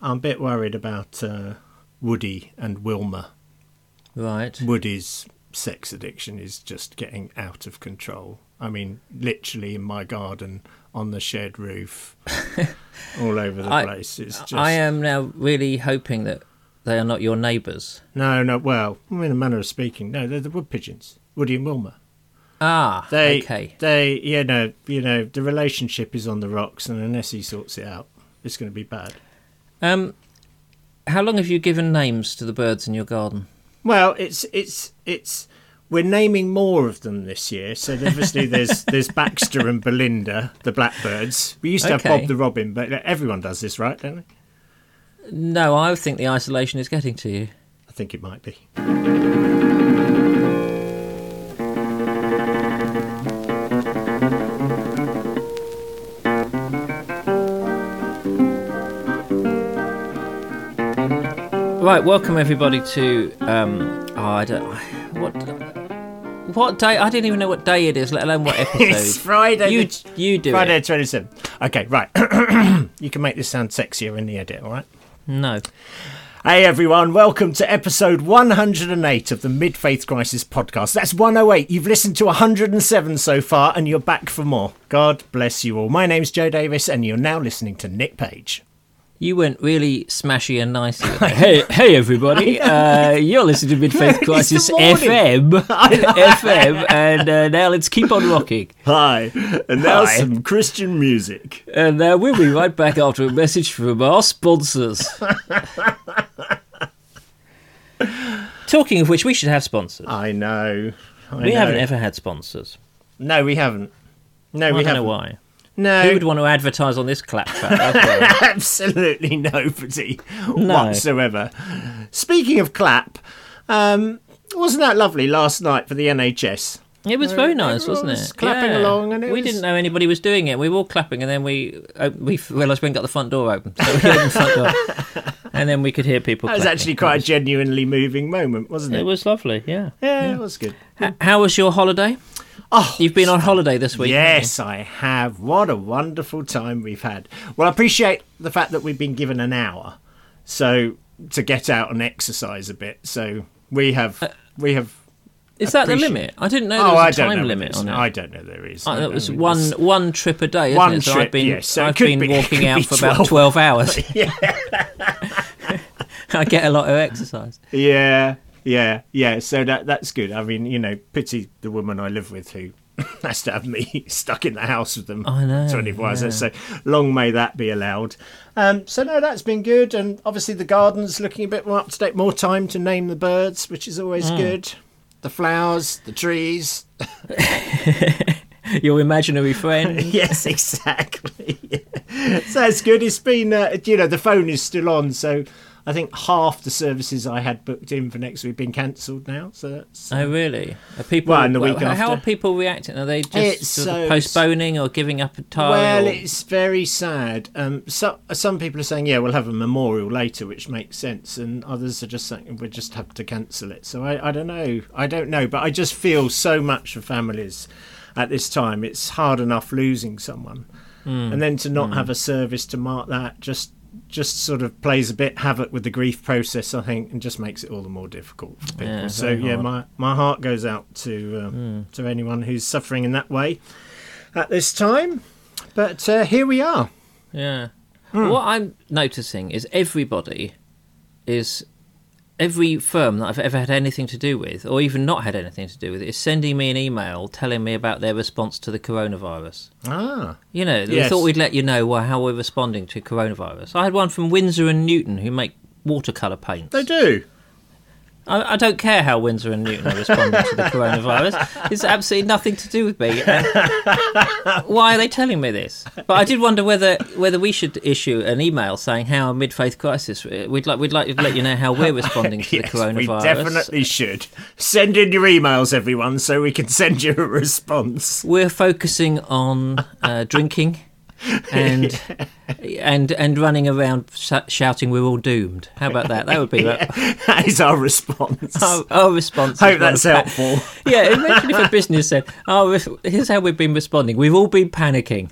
I'm a bit worried about uh, Woody and Wilma. Right. Woody's sex addiction is just getting out of control. I mean, literally in my garden, on the shed roof, all over the I- place. It's just I am now really hoping that they are not your neighbours. no, no. Well, in a manner of speaking, no, they're the wood pigeons, Woody and Wilma. Ah, They, okay. they, you know, you know, the relationship is on the rocks, and unless he sorts it out, it's going to be bad. Um, how long have you given names to the birds in your garden? Well, it's it's it's we're naming more of them this year. So obviously there's there's Baxter and Belinda, the blackbirds. We used to have Bob the Robin, but everyone does this, right? Don't they? No, I think the isolation is getting to you. I think it might be. Right, welcome everybody to um. Oh, I don't. What? What day? I didn't even know what day it is, let alone what episode. It's. Friday. you you do Friday it. twenty seventh. Okay, right. you can make this sound sexier in the edit, all right? No. Hey everyone, welcome to episode 108 of the Mid Faith Crisis podcast. That's 108. You've listened to 107 so far, and you're back for more. God bless you all. My name's Joe Davis, and you're now listening to Nick Page. You went really smashy and nicey. hey, hey, everybody! Uh, you're listening to Mid Faith Crisis. FM, FM, and uh, now let's keep on rocking. Hi, and now Hi. some Christian music. And uh, we'll be right back after a message from our sponsors. Talking of which, we should have sponsors. I know. I we know. haven't ever had sponsors. No, we haven't. No, I we don't haven't. know why. No, Who would want to advertise on this claptrap? Absolutely nobody No. whatsoever. Speaking of clap, um, wasn't that lovely last night for the NHS? It was very nice, wasn't it? clapping along and it we was- didn't know anybody was doing it. We were all clapping, and then we uh, we realised we hadn't got the front door open. So we opened the front door, and then we could hear people. That was actually quite a genuinely moving moment, wasn't it? It was lovely. Yeah. yeah, it was good. H- how was your holiday? Oh, You've been on holiday this week. Yes, I have. What a wonderful time we've had. Well, I appreciate the fact that we've been given an hour, so to get out and exercise a bit. So we have, we have. Is that the limit? I didn't know there oh, I was a don't time know. limit on it. I don't know. There is. Uh, I that was one It's- one trip a day. One it? So trip, I've been yes. So I've been be- walking out be for about 12. twelve hours. I get a lot of exercise. Yeah, yeah, yeah. So that that's good. I mean, you know, pity the woman I live with who has to have me stuck in the house with them I know, 24 hours. yeah. So long may that be allowed. Um, so no, that's been good, and obviously the garden's looking a bit more up to date. More time to name the birds, which is always Hmm. good. The flowers, the trees. Your imaginary friend. yes, exactly. So it's good. It's been, uh, you know, the phone is still on, so. I think half the services I had booked in for next week have been cancelled now. So that's Oh really? Are people? Well, the week how after. are people reacting? Are they just sort so- of postponing or giving up entirely? Well, or- it's very sad. Um, so, some people are saying, yeah, we'll have a memorial later, which makes sense, and others are just saying we just have to cancel it. So I, I don't know. I don't know, but I just feel so much for families at this time. It's hard enough losing someone, Hmm. and then to not have a service to mark that just just sort of plays a bit havoc with the grief process, I think, and just makes it all the more difficult for people. Yeah, so yeah, hard. my my heart goes out to um, to anyone who's suffering in that way at this time. But uh, here we are. Yeah. Hmm. What I'm noticing is everybody is every firm that I've ever had anything to do with, or even not had anything to do with, is sending me an email telling me about their response to the coronavirus. Ah, You know, we Yes. thought we'd let you know how we're responding to coronavirus. I had one from Winsor and Newton who make watercolour paints. they do. I, I don't care how Winsor and Newton are responding to the coronavirus. It's absolutely nothing to do with me. And why are they telling me this? But I did wonder whether whether we should issue an email saying how a mid faith crisis. We'd like we'd like to let you know how we're responding to yes, the coronavirus. we definitely should. Send in your emails, everyone, so we can send you a response. We're focusing on uh, drinking and and and running around shouting we're all doomed. How about that? That would be that. that is our response. Our, our response. Hope that's pa- helpful. Yeah, imagine if a business said, "Oh, if, here's how we've been responding. We've all been panicking."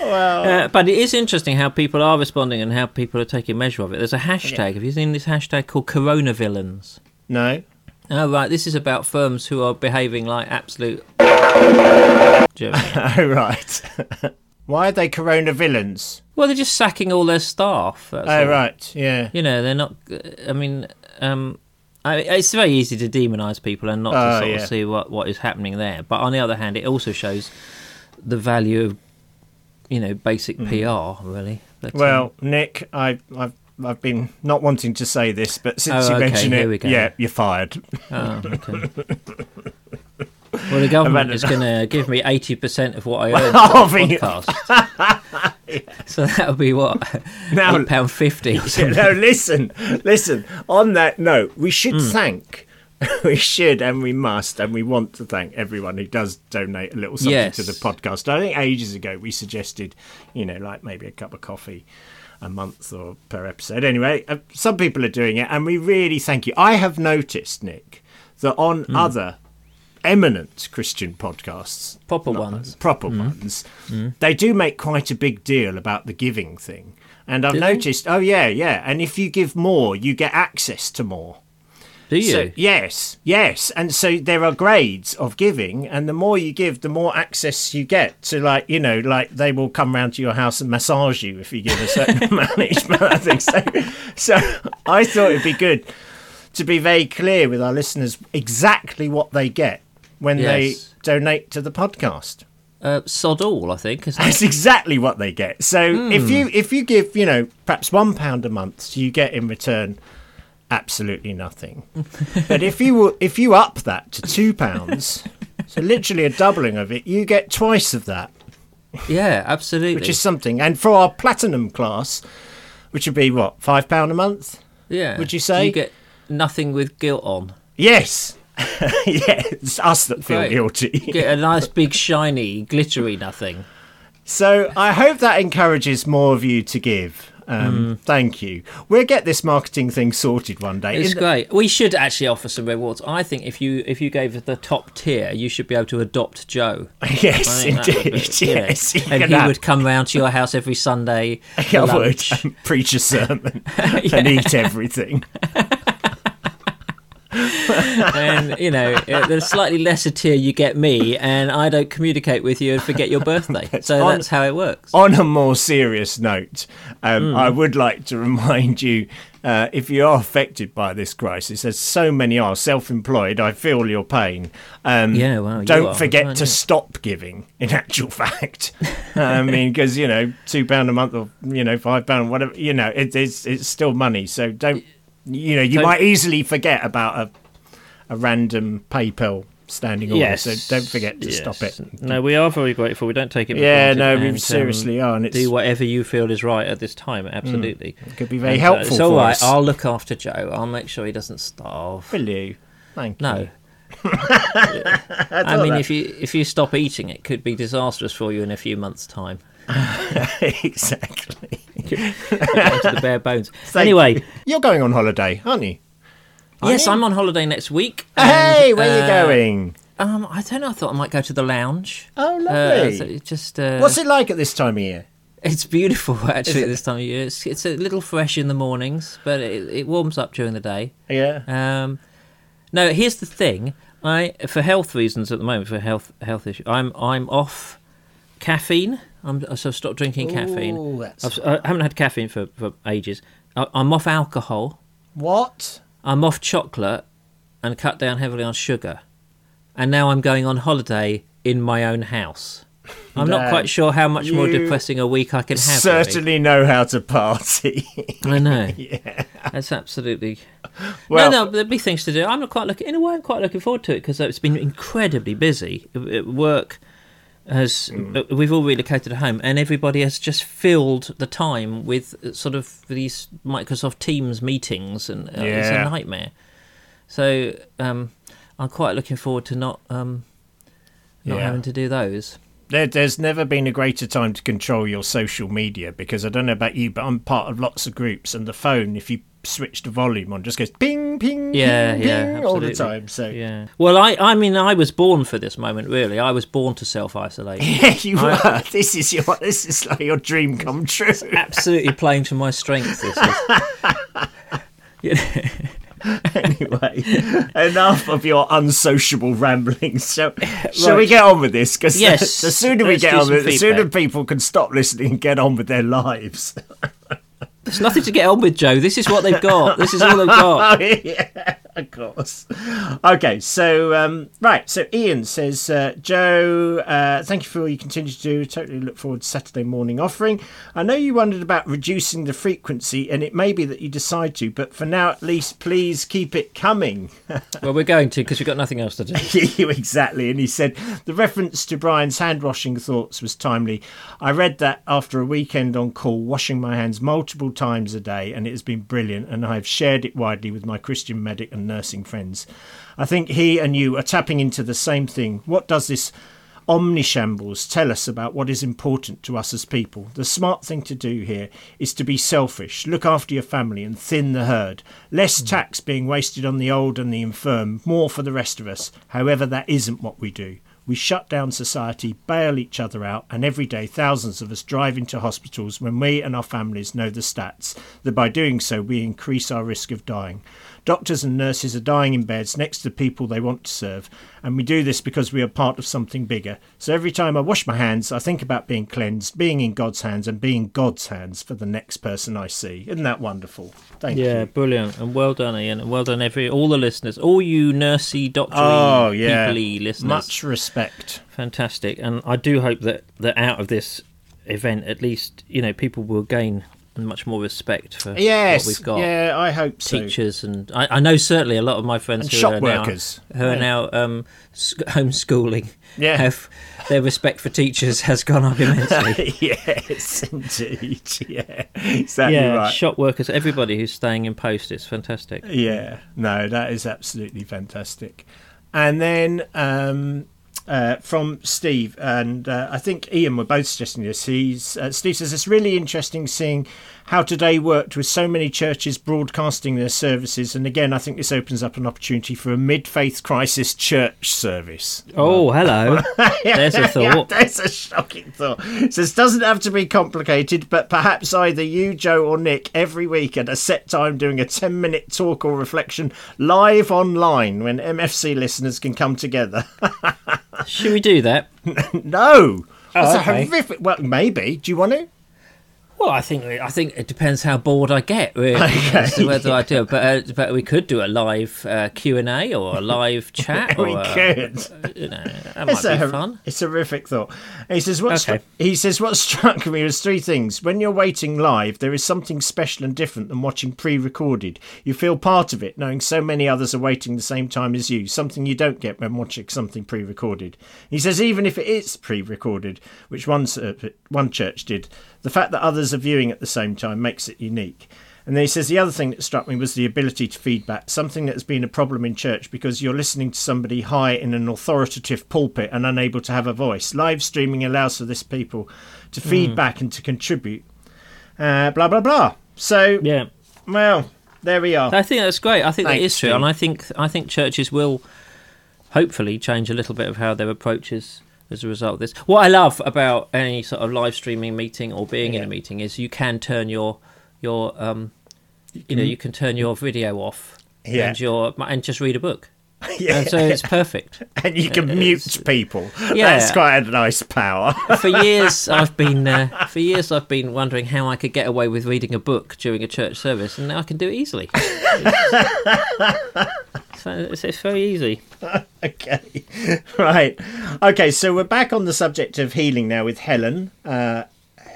well, Uh, but it is interesting how people are responding and how people are taking measure of it. There's a hashtag. Have you seen this hashtag called Corona Villains? no. Oh, right. This is about firms who are behaving like absolute. Oh, right. Why are they Corona villains? well, they're just sacking all their staff. That's Oh, all. right. Yeah. You know, they're not. I mean, um, I, it's very easy to demonise people and not to Oh, sort yeah. of see what, what is happening there. But on the other hand, it also shows the value of, you know, basic PR, really. But, um, Mm. Well, Nick, I, I've I've been not wanting to say this, but since Oh, you okay, mentioned it, yeah, you're fired. Oh, okay. Well, the government is going to give me eighty percent of what I earn Oh, for the the- podcast. So that'll be what Now- pound fifty Yeah, no, listen, listen. On that note, we should Hmm. thank, we should, and we must, and we want to thank everyone who does donate a little something Yes. to the podcast. I think ages ago we suggested, you know, like maybe a cup of coffee a month or per episode. Anyway, uh, some people are doing it, and we really thank you. I have noticed, Nick, that on Hmm. other eminent Christian podcasts, Proper ones. proper ones, they do make quite a big deal about the giving thing. And I've Do they? noticed, oh yeah, yeah, and if you give more, you get access to more. Do you? So, yes, yes, and so there are grades of giving, and the more you give, the more access you get to, like you know, like they will come round to your house and massage you if you give a certain amount each month. I think so. So I thought it'd be good to be very clear with our listeners exactly what they get when Yes. they donate to the podcast. uh, sod all, I think. That's exactly what they get. So Hmm. if you if you give you know perhaps one pound a month, you get in return absolutely nothing. but if you will- if you up that to two pounds, so literally a doubling of it, you get twice of that, Yeah, absolutely. which is something. And for our platinum class, which would be what five pound a month. yeah. would you say? you get nothing with guilt on? Yes, yeah, it's us that feel Great. guilty. You get a nice big shiny glittery nothing. So I hope that encourages more of you to give. Um, Thank you. We'll get this marketing thing sorted one day. It's great. We should actually offer some rewards. I think if you if you gave the top tier, you should be able to adopt Joe. yes, I think that would indeed. be- you know, yes, and he have- would come round to your house every Sunday. I would um, preach a sermon and eat everything. And you know, the slightly lesser tier you get me, and I don't communicate with you and forget your birthday. so on- that's how it works. On a more serious note, um, Hmm. I would like to remind you. Uh, if you are affected by this crisis, as so many are self-employed, I feel your pain. Um, Yeah, well, don't are, forget to stop giving. In actual fact, I mean, because you know, two pound a month or you know, five pound, whatever, you know, it, it's it's still money. So don't, you know, you Don't- might easily forget about a a random PayPal standing order. So don't forget to stop it. No, we are very grateful. We don't take it. Yeah, no, we and, um, seriously are, and it's do whatever you feel is right at this time. Absolutely, it could be very And, uh, helpful it's all us. I'll look after Joe. I'll make sure he doesn't starve. Will you? Thank you. No. you. I mean, that. if you if you stop eating, it could be disastrous for you in a few months' time. exactly. Down to the bare bones. Thank anyway, you. you're going on holiday, aren't you? yes, you? I'm on holiday next week. Hey, and, where are you uh, going? Um, I don't know. I thought I might go to the lounge. Oh, Uh, lovely. so just uh, What's it like at this time of year? It's beautiful actually this time of year. It's, it's a little fresh in the mornings, but it, it warms up during the day. Yeah. Um, no, here's the thing. I, for health reasons at the moment, for health health issue, I'm I'm off caffeine. I'm so I've stopped drinking caffeine. Ooh, that's- I've, I haven't had caffeine for, for ages. I, I'm off alcohol. What? I'm off chocolate, and cut down heavily on sugar. And now I'm going on holiday in my own house. I'm not quite sure how much more depressing a week I can have. Certainly know how to party. I know. yeah. That's absolutely. Well, no, no, there'll be things to do. I'm not quite looking. In a way, I'm quite looking forward to it because it's been incredibly busy. Uh, Work has. Hmm. uh, We've all relocated at home, and everybody has just filled the time with uh, sort of these Microsoft Teams meetings, and uh, it's a nightmare. So um, I'm quite looking forward to not um, not Yeah. having to do those. There, there's never been a greater time to control your social media because I don't know about you, but I'm part of lots of groups, and the phone, if you switch the volume on, just goes ping, ping, Yeah, ping, yeah, ping all the time. So Yeah. Well, I, I mean, I was born for this moment. Really, I was born to self-isolate. yeah, you were. This is your this is like your dream come true. Absolutely playing to my strengths. This is. Anyway, enough of your unsociable ramblings. Shall, shall we get on with this? Because Yes, the sooner we get on with it, the sooner people can stop listening and get on with their lives. There's nothing to get on with, Joe. This is what they've got. This is all they've got. Yeah, of course. Okay, so um, right, so Ian says, uh, Joe, uh, thank you for all you continue to do. Totally look forward to Saturday morning offering. I know you wondered about reducing the frequency, and it may be that you decide to, but for now at least, please keep it coming. Well, we're going to because we've got nothing else to do. exactly. And he said the reference to Brian's hand washing thoughts was timely. I read that after a weekend on call, washing my hands multiple times a day, and it has been brilliant. And I have shared it widely with my Christian medic and nursing friends. I think he and you are tapping into the same thing. What does this? Omnishambles tell us about what is important to us as people. The smart thing to do here is to be selfish, look after your family, and thin the herd. Less hmm. tax being wasted on the old and the infirm, more for the rest of us. However, that isn't what we do. We shut down society, bail each other out, and every day thousands of us drive into hospitals when we and our families know the stats that by doing so we increase our risk of dying. Doctors and nurses are dying in beds next to the people they want to serve, and we do this because we are part of something bigger. So every time I wash my hands, I think about being cleansed, being in God's hands, and being God's hands for the next person I see. Isn't that wonderful? Thank Yeah, you. Yeah, brilliant, and well done, Ian, and well done every all the listeners, all you nursey, doctory, Oh, yeah. listeners. Much respect. Fantastic, and I do hope that that out of this event, at least you know people will gain much more respect for Yes, what we've got. yeah, I hope so. Teachers and I, I know certainly a lot of my friends And who shop are workers. now who are Yeah. now um, sc- homeschooling Yeah. have their respect for teachers has gone up immensely. yes, indeed. Yeah, exactly yeah, right. shop workers, everybody who's staying in post is fantastic. Yeah, no, that is absolutely fantastic. And then um, uh, from Steve, and uh, I think Ian were both suggesting this. He's uh, Steve says it's really interesting seeing how today worked with so many churches broadcasting their services. And again, I think this opens up an opportunity for a mid-faith crisis church service. Oh, hello. There's a Yeah, thought. there's a shocking thought. So it says doesn't have to be complicated, but perhaps either you, Joe, or Nick every week at a set time doing a ten minute talk or reflection live online when MFC listeners can come together. Should we do that? no. Oh, That's Oh, okay. a horrific. Well, maybe. Do you want to? Well, I think I think it depends how bored I get, really, as to whether I do. it. But uh, but we could do a live uh, Q and A or a live chat. we or, uh, could. You know, that might It's a, be fun. it's a horrific thought. He says what Okay. stru- he says what struck me was three things. When you're waiting live, there is something special and different than watching pre-recorded. You feel part of it, knowing so many others are waiting the same time as you. Something you don't get when watching something pre-recorded. He says even if it is pre-recorded, which one uh, one church did, the fact that others are viewing at the same time makes it unique. And then he says the other thing that struck me was the ability to feedback, something that has been a problem in church because you're listening to somebody high in an authoritative pulpit and unable to have a voice. Live streaming allows for this people to feedback and to contribute. Uh, blah blah blah. So Yeah, well, there we are. I think that's great. I think that Thanks, is true, Steve. and I think I think churches will hopefully change a little bit of how their approach is as a result of this. What I love about any sort of live streaming meeting or being in a meeting is you can turn your your um you know you can turn your video off Yeah. and your and just read a book. Yeah. And so it's perfect. and you can mute people. Yeah. That's quite a nice power. For years I've been uh, for years I've been wondering how I could get away with reading a book during a church service, and now I can do it easily. so it's, it's very easy. okay. Right. Okay, so we're back on the subject of healing now with Helen, uh,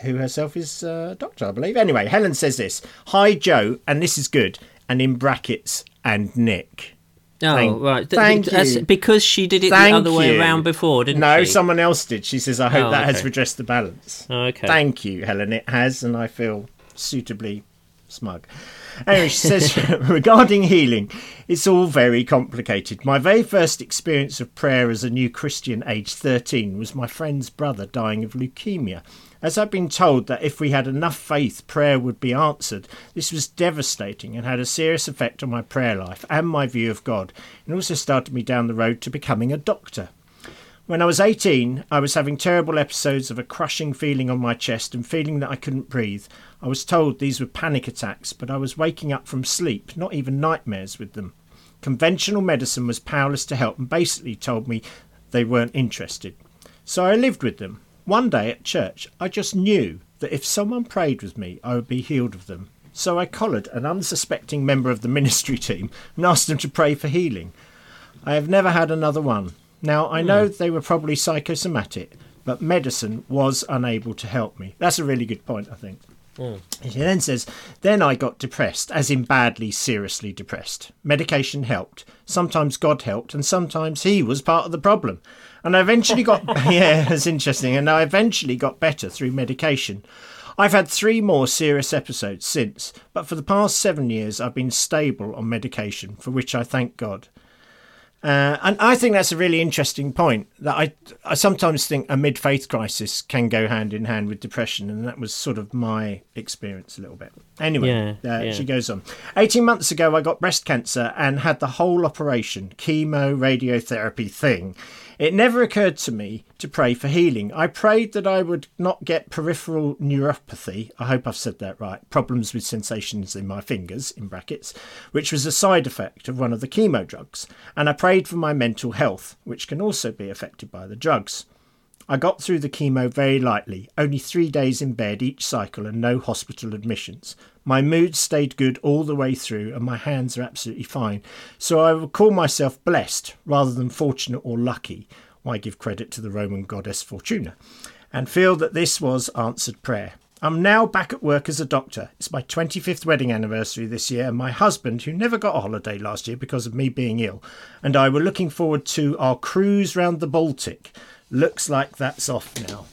who herself is a doctor, I believe. Anyway, Helen says this Hi, Joe, and this is good, and in brackets, and Nick. Oh, Thank- right. Th- thank th- that's you. because she did it Thank the other way around before, didn't No, she? No, someone else did. She says, I hope Oh, that has redressed the balance. Oh, okay. Thank you, Helen. It has, and I feel suitably smug. Anyway, she says regarding healing, it's all very complicated. My very first experience of prayer as a new Christian, aged 13, was my friend's brother dying of leukemia. As I'd been told that if we had enough faith, prayer would be answered, this was devastating and had a serious effect on my prayer life and my view of God, and also started me down the road to becoming a doctor. When I was 18, I was having terrible episodes of a crushing feeling on my chest and feeling that I couldn't breathe. I was told these were panic attacks, but I was waking up from sleep, not even nightmares with them. Conventional medicine was powerless to help and basically told me they weren't interested. So I lived with them. One day at church, I just knew that if someone prayed with me, I would be healed of them. So I collared an unsuspecting member of the ministry team and asked them to pray for healing. I have never had another one. Now, I know hmm. they were probably psychosomatic, but medicine was unable to help me. That's a really good point, I think. Mm. He then says, Then I got depressed, as in badly, seriously depressed. Medication helped. Sometimes God helped, and sometimes He was part of the problem. And I eventually got, yeah, that's interesting. And I eventually got better through medication. I've had three more serious episodes since, but for the past seven years I've been stable on medication, for which I thank God. Uh, and I think that's a really interesting point. That I, I sometimes think a mid faith crisis can go hand in hand with depression, and that was sort of my experience a little bit. Anyway, Yeah, uh, yeah. she goes on. 18 months ago, I got breast cancer and had the whole operation, chemo, radiotherapy thing. It never occurred to me to pray for healing. I prayed that I would not get peripheral neuropathy. I hope I've said that right. Problems with sensations in my fingers, in brackets, which was a side effect of one of the chemo drugs. And I prayed for my mental health, which can also be affected by the drugs. I got through the chemo very lightly, only three days in bed each cycle and no hospital admissions. My mood stayed good all the way through and my hands are absolutely fine. So I would call myself blessed rather than fortunate or lucky. Why give credit to the Roman goddess Fortuna? And feel that this was answered prayer. I'm now back at work as a doctor. It's my 25th wedding anniversary this year, and my husband, who never got a holiday last year because of me being ill, and I were looking forward to our cruise round the Baltic. Looks like that's off now.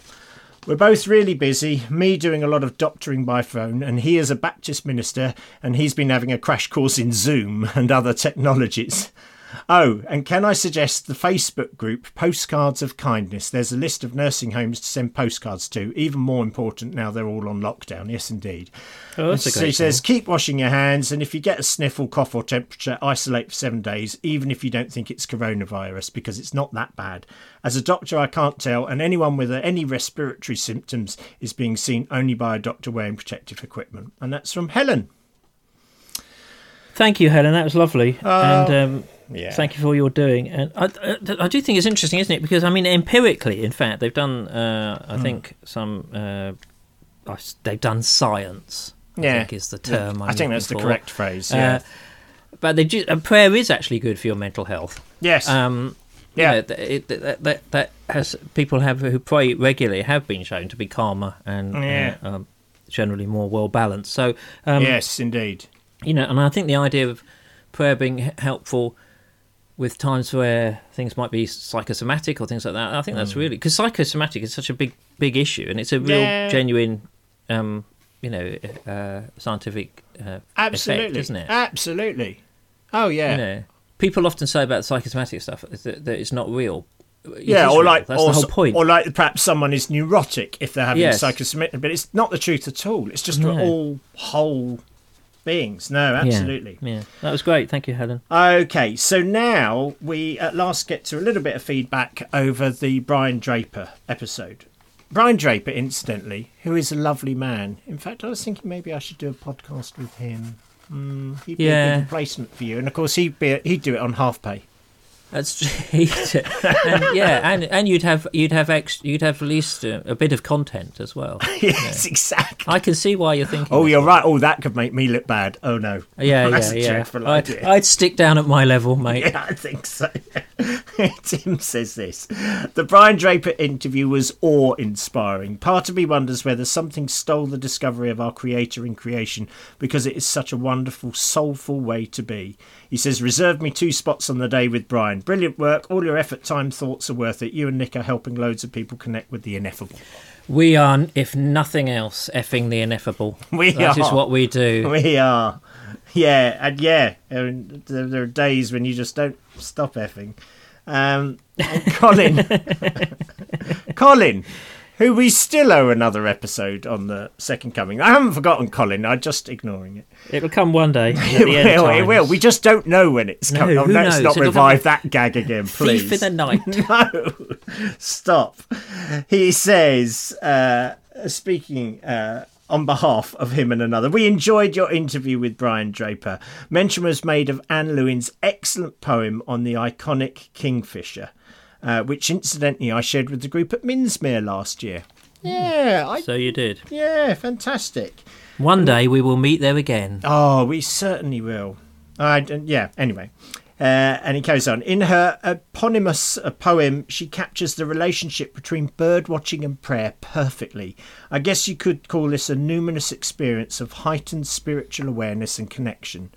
We're both really busy, me doing a lot of doctoring by phone, and he is a Baptist minister, and he's been having a crash course in Zoom and other technologies. Oh, and can I suggest the Facebook group Postcards of Kindness? There's a list of nursing homes to send postcards to, even more important now they're all on lockdown. Yes, indeed. Oh, that's a So great he says, keep washing your hands, and if you get a sniffle, cough, or temperature, isolate for seven days, even if you don't think it's coronavirus, because it's not that bad. As a doctor, I can't tell, and anyone with any respiratory symptoms is being seen only by a doctor wearing protective equipment. And that's from Helen. Thank you, Helen. That was lovely. and um, Yeah. thank you for all you're doing. And I, I, I do think it's interesting, isn't it? Because I mean, empirically, in fact, they've done. Uh. I think some. Uh, they've done science. I Yeah. think is the term. I'm I think that's the correct phrase. Yeah. Uh, but they do, prayer is actually good for your mental health. yes. Um, Yeah. yeah, th- it, that, that that has people have who pray regularly have been shown to be calmer and Yeah. uh, um, generally more well balanced. So um, yes, indeed. you know, and I think the idea of prayer being helpful with times where things might be psychosomatic or things like that. I think that's really because psychosomatic is such a big big issue, and it's a real Yeah. genuine, um, you know, uh, scientific uh, Absolutely. effect, isn't it? Absolutely. Oh, yeah. You know, people often say about psychosomatic stuff that, that it's not real. It yeah, or real. like, that's or, the whole point. or like perhaps someone is neurotic if they're having Yes. psychosomatic, but it's not the truth at all. It's just we're No. all whole beings. No, absolutely. Yeah, that was great. Thank you, Helen. Okay, so now we at last get to a little bit of feedback over the Brian Draper episode. Brian Draper, incidentally, who is a lovely man. In fact, I was thinking maybe I should do a podcast with him. Mm, he'd be a good replacement for you, and of course he'd be he'd do it on half pay. That's and yeah, and and you'd have you'd have ex, you'd have at least a, a bit of content as well. yes, exactly. I can see why you're thinking. Oh, you're right. Oh, that could make me look bad. Oh no. Yeah, That's yeah, yeah. I'd. I'd stick down at my level, mate. Yeah, I think so. Tim says this. The Brian Draper interview was awe inspiring. Part of me wonders whether something stole the discovery of our creator in creation because it is such a wonderful, soulful way to be. He says, Reserve me two spots on the day with Brian. Brilliant work. All your effort, time, thoughts are worth it. You and Nick are helping loads of people connect with the ineffable. We are, if nothing else, effing the ineffable. We That is are. what we do. We are. Yeah, and yeah, there, there are days when you just don't stop effing. Um, Colin, Colin, who we still owe another episode on the second coming. I haven't forgotten Colin. I'm just ignoring it. It'll come one day. At It the end will. It will. We just don't know when it's No, coming. Oh, who let's knows? not It'll revive that gag again, please. Thief in the night. no, stop. He says, uh, speaking uh, on behalf of him and another, we enjoyed your interview with Brian Draper. Mention was made of Ann Lewin's excellent poem on the iconic kingfisher, uh, which incidentally I shared with the group at Minsmere last year. Yeah, I, So you did. yeah, fantastic. One day we will meet there again. Oh, we certainly will. I yeah. Anyway, uh, and he goes on. In her eponymous uh, poem, she captures the relationship between bird watching and prayer perfectly. I guess you could call this a numinous experience of heightened spiritual awareness and connection.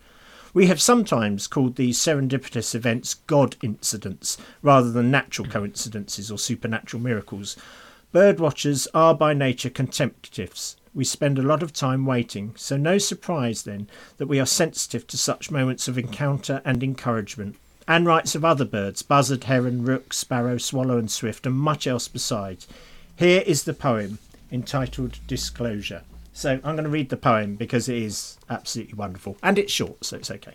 We have sometimes called these serendipitous events God incidents rather than natural coincidences or supernatural miracles. Bird watchers are by nature contemplatives. We spend a lot of time waiting, so no surprise then that we are sensitive to such moments of encounter and encouragement. Ann writes of other birds buzzard, heron, rook, sparrow, swallow, and swift, and much else besides. Here is the poem entitled Disclosure. So I'm going to read the poem because it is absolutely wonderful and it's short, so it's okay.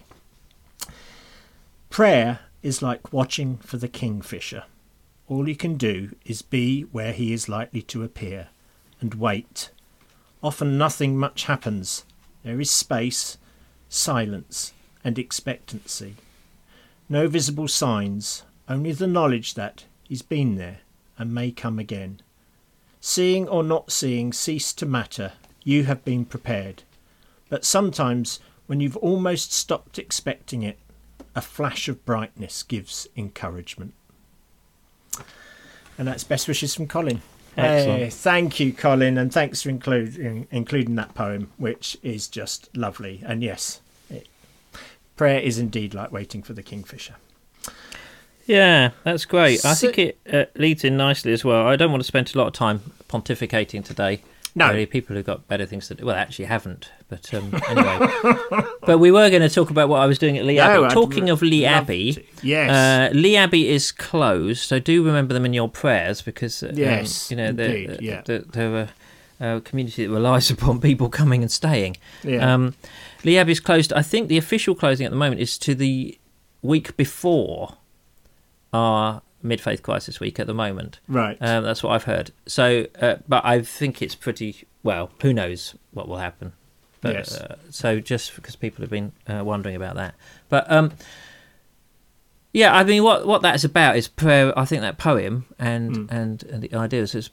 Prayer is like watching for the kingfisher. All you can do is be where he is likely to appear and wait. Often nothing much happens. There is space, silence, and expectancy. No visible signs, only the knowledge that he's been there and may come again. Seeing or not seeing cease to matter. You have been prepared. But sometimes, when you've almost stopped expecting it, a flash of brightness gives encouragement. And that's best wishes from Colin. Excellent. Hey, thank you, Colin, and thanks for including including that poem, which is just lovely. And yes, it, prayer is indeed like waiting for the kingfisher. Yeah, that's great. I think it uh, leads in nicely as well. I don't want to spend a lot of time pontificating today. No. Really, people who've got better things to do. Well, actually, haven't. But um, anyway. but we were going to talk about what I was doing at Lee No, Abbey. I'd Talking re- of Lee Abbey, to. Yes. uh, Lee Abbey is closed, so do remember them in your prayers because uh, um, Yes, you know they're, indeed, yeah. they're, they're a, a community that relies upon people coming and staying. Yeah. Um, Lee Abbey is closed. I think the official closing at the moment is to the week before our mid faith crisis week at the moment. right. Um, that's what I've heard. So, uh, but I think it's pretty well. Who knows what will happen? But, Yes. Uh, so just because people have been uh, wondering about that, but um, yeah, I mean, what what that's about is prayer. I think that poem and Mm. and and the idea is, is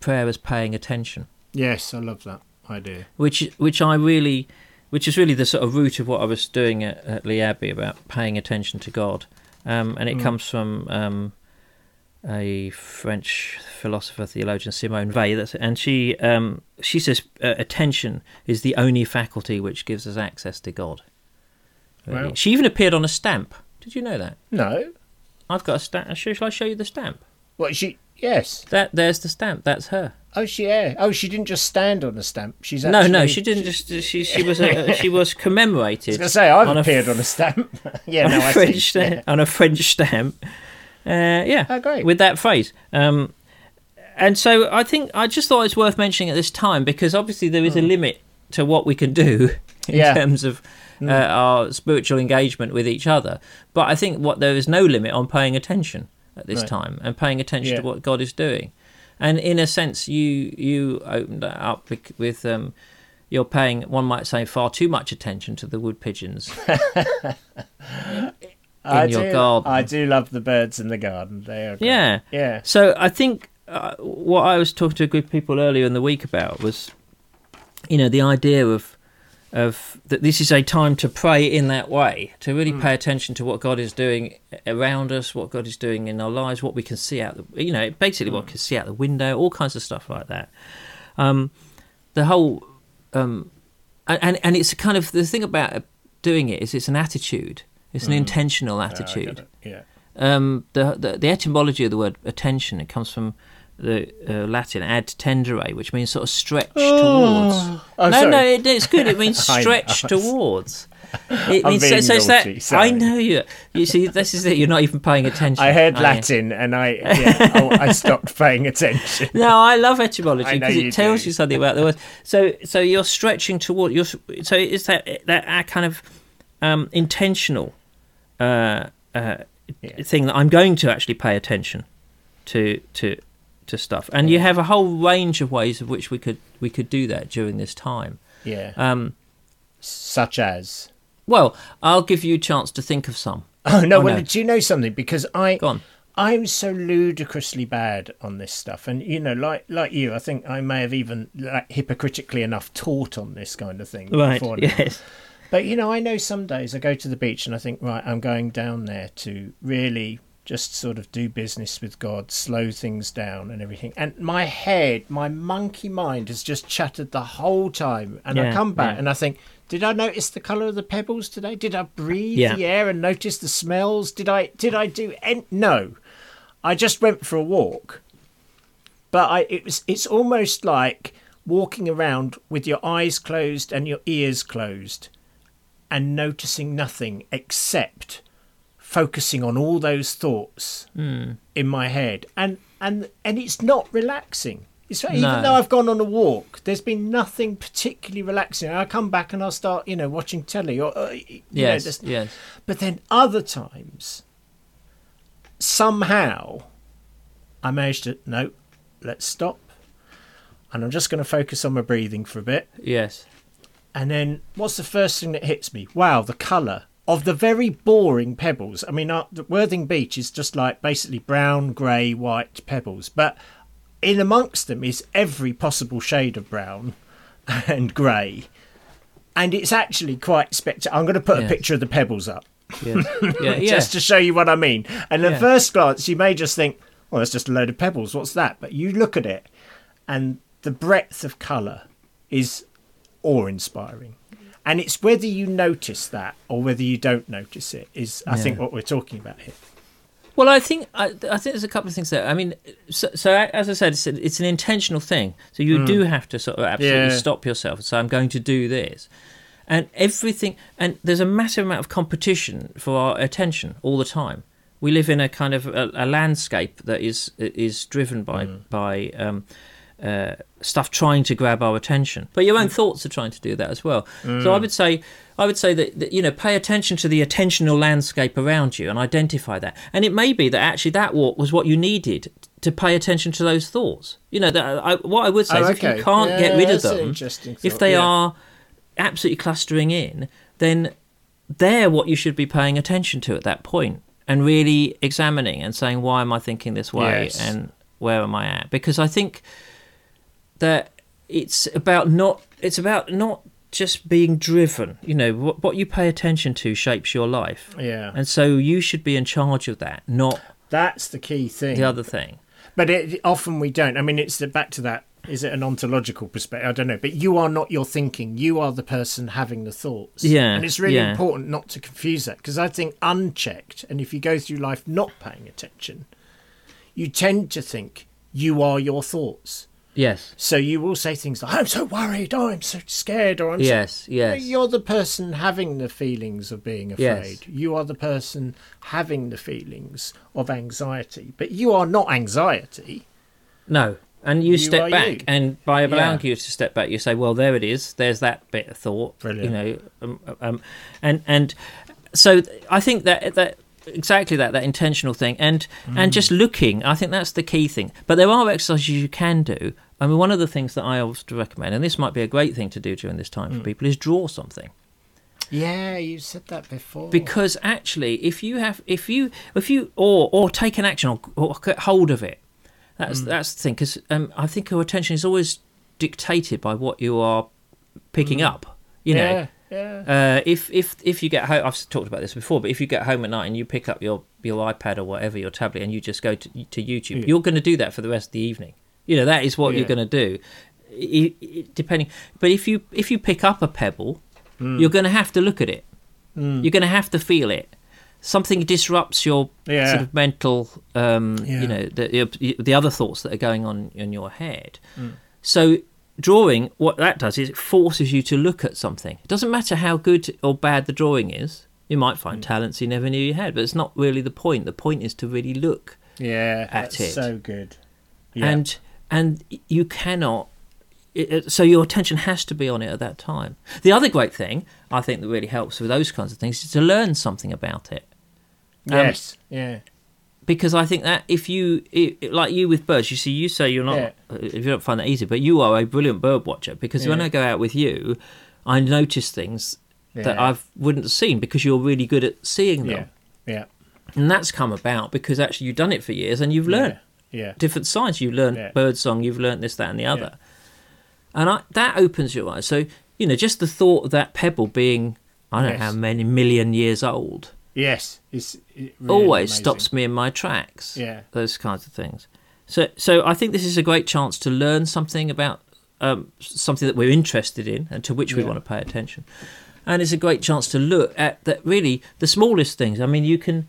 prayer as paying attention, yes, I love that idea. which which I really, which is really the sort of root of what I was doing at, at Lee Abbey about paying attention to God, um, and it Mm. comes from um, a French philosopher theologian Simone Weil, and she um, she says uh, attention is the only faculty which gives us access to God. Really. Wow. She even appeared on a stamp. Did you know that? No. I've got a stamp. Shall I show you the stamp? What she? Yes. That there's the stamp. That's her. Oh, she. Yeah. Oh, she didn't just stand on a stamp. She's no, actually, no, she didn't just. She she was a, she was I commemorated was gonna say I've on a appeared on a stamp. yeah. on No, a I French stamp, on a French stamp. Uh, yeah, Oh, great. with that phrase. Um, and so I think I just thought it's worth mentioning at this time because obviously there is a limit to what we can do in Hmm. Yeah. Hmm. terms of uh, our spiritual engagement with each other. But I think what there is no limit on paying attention at this Right. time and paying attention to what God is doing. And in a sense, you you opened that up with um, you're paying one might say far too much attention to the wood pigeons I in your do, garden. I do love the birds in the garden. They are. great. Yeah. Yeah. So I think uh, what I was talking to a group of people earlier in the week about was, you know, the idea of of that this is a time to pray in that way, to really pay attention to what God is doing around us, what God is doing in our lives, what we can see out the, you know, basically what we can see out the window, all kinds of stuff like that. Um, the whole, um, and and- and it's a kind of the thing about doing it is it's an attitude, it's an intentional Yeah, I get attitude it. Yeah. um, the, the the etymology of the word attention it comes from the uh, Latin ad tendere, which means sort of stretch towards. Oh, no, sorry. no, it, it's good. It means stretch towards. It I'm means, so, so it's that naughty, I know you. You see, this is it. You're not even paying attention. I heard you? Latin and I yeah, oh, I stopped paying attention. No, I love etymology because it tells do. you something about the word. So, so you're stretching toward your. So it's that that kind of um, intentional uh, uh, Yeah. thing that I'm going to actually pay attention to to to stuff, and you have a whole range of ways of which we could we could do that during this time. Yeah. Um, Such as well, I'll give you a chance to think of some. Oh no, Oh, well no. do you know something? Because I Go on. I'm so ludicrously bad on this stuff, and you know, like like you, I think I may have even like, hypocritically enough taught on this kind of thing Right. before now. Yes. But you know, I know some days I go to the beach and I think, right, I'm going down there to really just sort of do business with God, slow things down and everything. And my head, my monkey mind has just chattered the whole time. And I come back yeah. and I think, did I notice the colour of the pebbles today? Did I breathe Yeah. the air and notice the smells? Did I did I do any no. I just went for a walk. But I it was it's almost like walking around with your eyes closed and your ears closed and noticing nothing except focusing on all those thoughts Hmm. in my head and and and it's not relaxing it's even though i've gone on a walk there's been nothing particularly relaxing i come back and i'll start you know watching telly or uh, you know, Yes. just- yes. but then other times somehow i managed to no let's stop and i'm just going to focus on my breathing for a bit Yes. And then what's the first thing that hits me? Wow, the colour of the very boring pebbles. I mean, uh, the Worthing Beach is just like basically brown, grey, white pebbles, but in amongst them is every possible shade of brown and grey. And it's actually quite spectacular. I'm going to put a picture of the pebbles up Yes. Yeah. Yeah. just to show you what I mean. And at Yeah. first glance, you may just think, well, that's just a load of pebbles. What's that? But you look at it, and the breadth of colour is awe inspiring. And it's whether you notice that or whether you don't notice it, is, I think, what we're talking about here. Well, I think I, I think there's a couple of things there. I mean, so, so as I said, it's, it's an intentional thing. So you do have to sort of absolutely Yeah. stop yourself and say, "I'm going to do this," and everything. And there's a massive amount of competition for our attention all the time. We live in a kind of a, a landscape that is is driven by by um, uh, stuff trying to grab our attention. But your own thoughts are trying to do that as well. So I would say, I would say that, that you know, pay attention to the attentional landscape around you and identify that. And it may be that actually that walk was what you needed to pay attention to those thoughts. You know, that I, what I would say Oh, is if you can't Yeah, get rid of them, if they yeah. are absolutely clustering in, then they're what you should be paying attention to at that point and really examining and saying why am I thinking this way Yes. and where am I at? Because I think that it's about not it's about not just being driven. You know what what you pay attention to shapes your life, Yeah. and so you should be in charge of that, not That's the key thing. the other thing. But it, often we don't. I mean, it's the, back to that. Is it an ontological perspective? I don't know. But you are not your thinking. You are the person having the thoughts. Yeah, And it's really yeah. important not to confuse that because I think unchecked, and if you go through life not paying attention, you tend to think you are your thoughts. Yes, So you will say things like, "I'm so worried," or "I'm so scared," or "I'm so yes, yes. You're the person having the feelings of being afraid. Yes. You are the person having the feelings of anxiety. But you are not anxiety. No. And you, You step back, you. and by allowing Yeah. you to step back, you say, "Well, there it is. There's that bit of thought." Brilliant. You know, um, um, and and so I think that that exactly that that intentional thing, and and just looking. I think that's the key thing. But there are exercises you can do. I mean, one of the things that I always recommend, and this might be a great thing to do during this time for people, is draw something Yeah, you said that before. because actually if you have if you if you or or take an action or, or get hold of it that's Mm. that's the thing because um, i think our attention is always dictated by what you are picking up you know Mm. yeah, yeah. uh, if if if you get home, I've talked about this before, but if you get home at night and you pick up your your iPad or whatever your tablet and you just go to to YouTube, Yeah. you're going to do that for the rest of the evening. You know that is what Yeah. you're going to do. I- I- depending, but if you if you pick up a pebble, Mm. you're going to have to look at it. You're going to have to feel it. Something disrupts your Yeah. sort of mental, um, you know, the the other thoughts that are going on in your head. Mm. So drawing, what that does is it forces you to look at something. It doesn't matter how good or bad the drawing is. You might find Mm. talents you never knew you had, but it's not really the point. The point is to really look Yeah, At it. so good. Yeah. and and you cannot it, it- so your attention has to be on it at that time the other great thing i think that really helps with those kinds of things is to learn something about it um, yes, yeah, because i think that if you i like you with birds you see you say you're not Yeah. uh, if you don't find that easy but you are a brilliant bird watcher because when i go out with you i notice things that Yeah. i wouldn't have seen because you're really good at seeing them yeah, yeah, and that's come about because actually you've done it for years and you've learned yeah, different sides. You've learned Yeah. bird song, you've learned this, that, and the other, and I, that opens your eyes. So you know, just the thought of that pebble being I don't know how many million years old yes. It's it really always amazing. stops me in my tracks. Yeah. those kinds of things. So, so I think this is a great chance to learn something about um, something that we're interested in and to which we Yeah. want to pay attention. And it's a great chance to look at that really the smallest things. I mean, you can,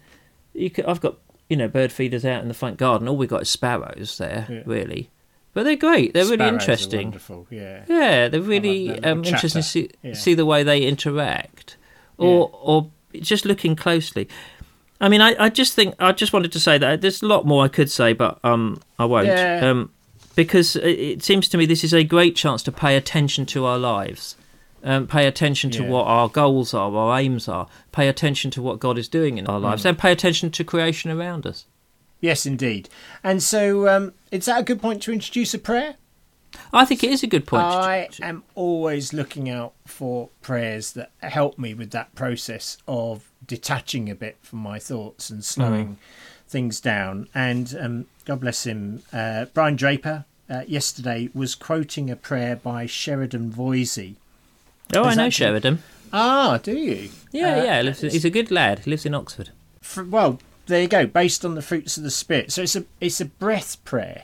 you can. I've got you know bird feeders out in the front garden. All we've got is sparrows there, Yeah. really, but they're great. They're really Sparrows are interesting. Wonderful. Yeah. Yeah, they're really um, interesting to see. Yeah. see the way they interact, or or just looking closely. I mean, I, I just think I just wanted to say that there's a lot more I could say, but um, I won't. Yeah. Um, because it, seems to me this is a great chance to pay attention to our lives, um, pay attention to Yeah. what our goals are, our aims are, pay attention to what God is doing in our Hmm. lives, and pay attention to creation around us. Yes, indeed. And so, um, is that a good point to introduce a prayer? I think it is a good point. I am always looking out for prayers that help me with that process of detaching a bit from my thoughts and slowing things down. And um, God bless him, uh, Brian Draper uh, yesterday was quoting a prayer by Sheridan Voisey. oh, I know actually- Sheridan. Ah, do you? Yeah, Uh, yeah. Lives, he's a good lad. He lives in Oxford. fr- well, there you go. Based on the fruits of the spirit, so it's a it's a breath prayer.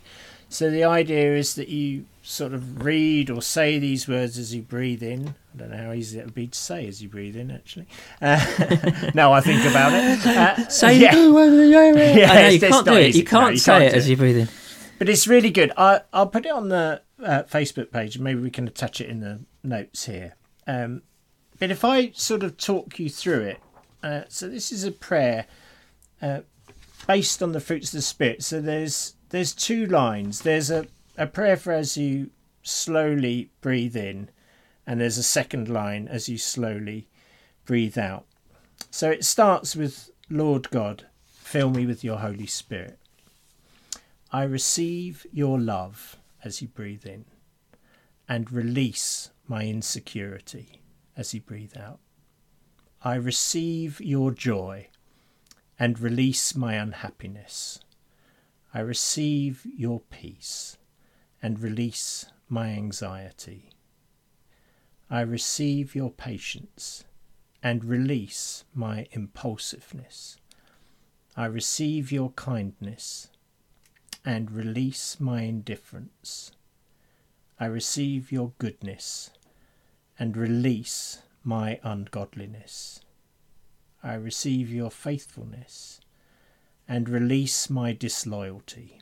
So the idea is that you sort of read or say these words as you breathe in. I don't know how easy it would be to say as you breathe in. Actually, uh, now I think about it. Uh, Say yeah. yeah. I know you can't do it. You can't No, you say can't it as you breathe in. but it's really good. I I'll put it on the uh, Facebook page, maybe we can attach it in the notes here. Um, but if I sort of talk you through it, uh, so this is a prayer uh, based on the fruits of the spirit. So there's there's two lines. There's a a prayer for as you slowly breathe in, and there's a second line as you slowly breathe out. So it starts with Lord God, fill me with your Holy Spirit. I receive your love as you breathe in and release my insecurity as you breathe out. I receive your joy and release my unhappiness. I receive your peace and release my anxiety. I receive your patience and release my impulsiveness. I receive your kindness and release my indifference. I receive your goodness and release my ungodliness. I receive your faithfulness and release my disloyalty.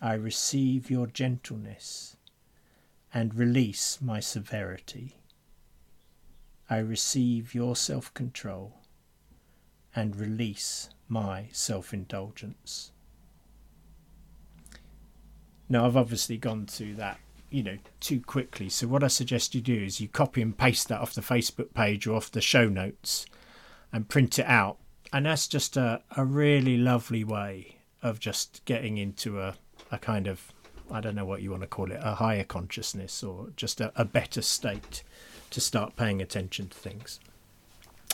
I receive your gentleness and release my severity. I receive your self control and release my self indulgence. Now, I've obviously gone through that, you know, too quickly. So, what I suggest you do is you copy and paste that off the Facebook page or off the show notes and print it out. And that's just a, a really lovely way of just getting into a, a kind of, I don't know what you want to call it, a higher consciousness or just a, a better state to start paying attention to things.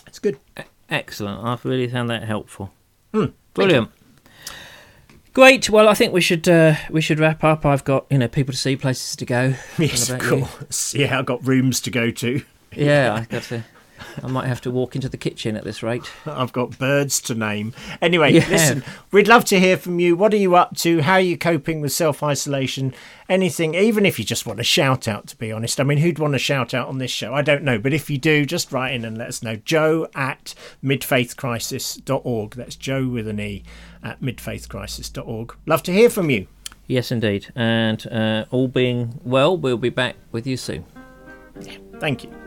It's good. Excellent. I've really found that helpful. Hmm, Brilliant. Great. Well, I think we should uh, we should wrap up. I've got you know people to see, places to go. Yes, of about you? Yeah, I've got rooms to go to. Yeah, I got to. I might have to walk into the kitchen at this rate. I've got birds to name. Anyway, Yeah. listen, we'd love to hear from you. What are you up to? How are you coping with self isolation? Anything, even if you just want to shout out, to be honest. I mean, who'd want to shout out on this show? I don't know. But if you do, just write in and let us know. Joe at midfaithcrisis.org. That's Joe with an E at midfaithcrisis.org. Love to hear from you. Yes, indeed. And uh, all being well, we'll be back with you soon. Thank you.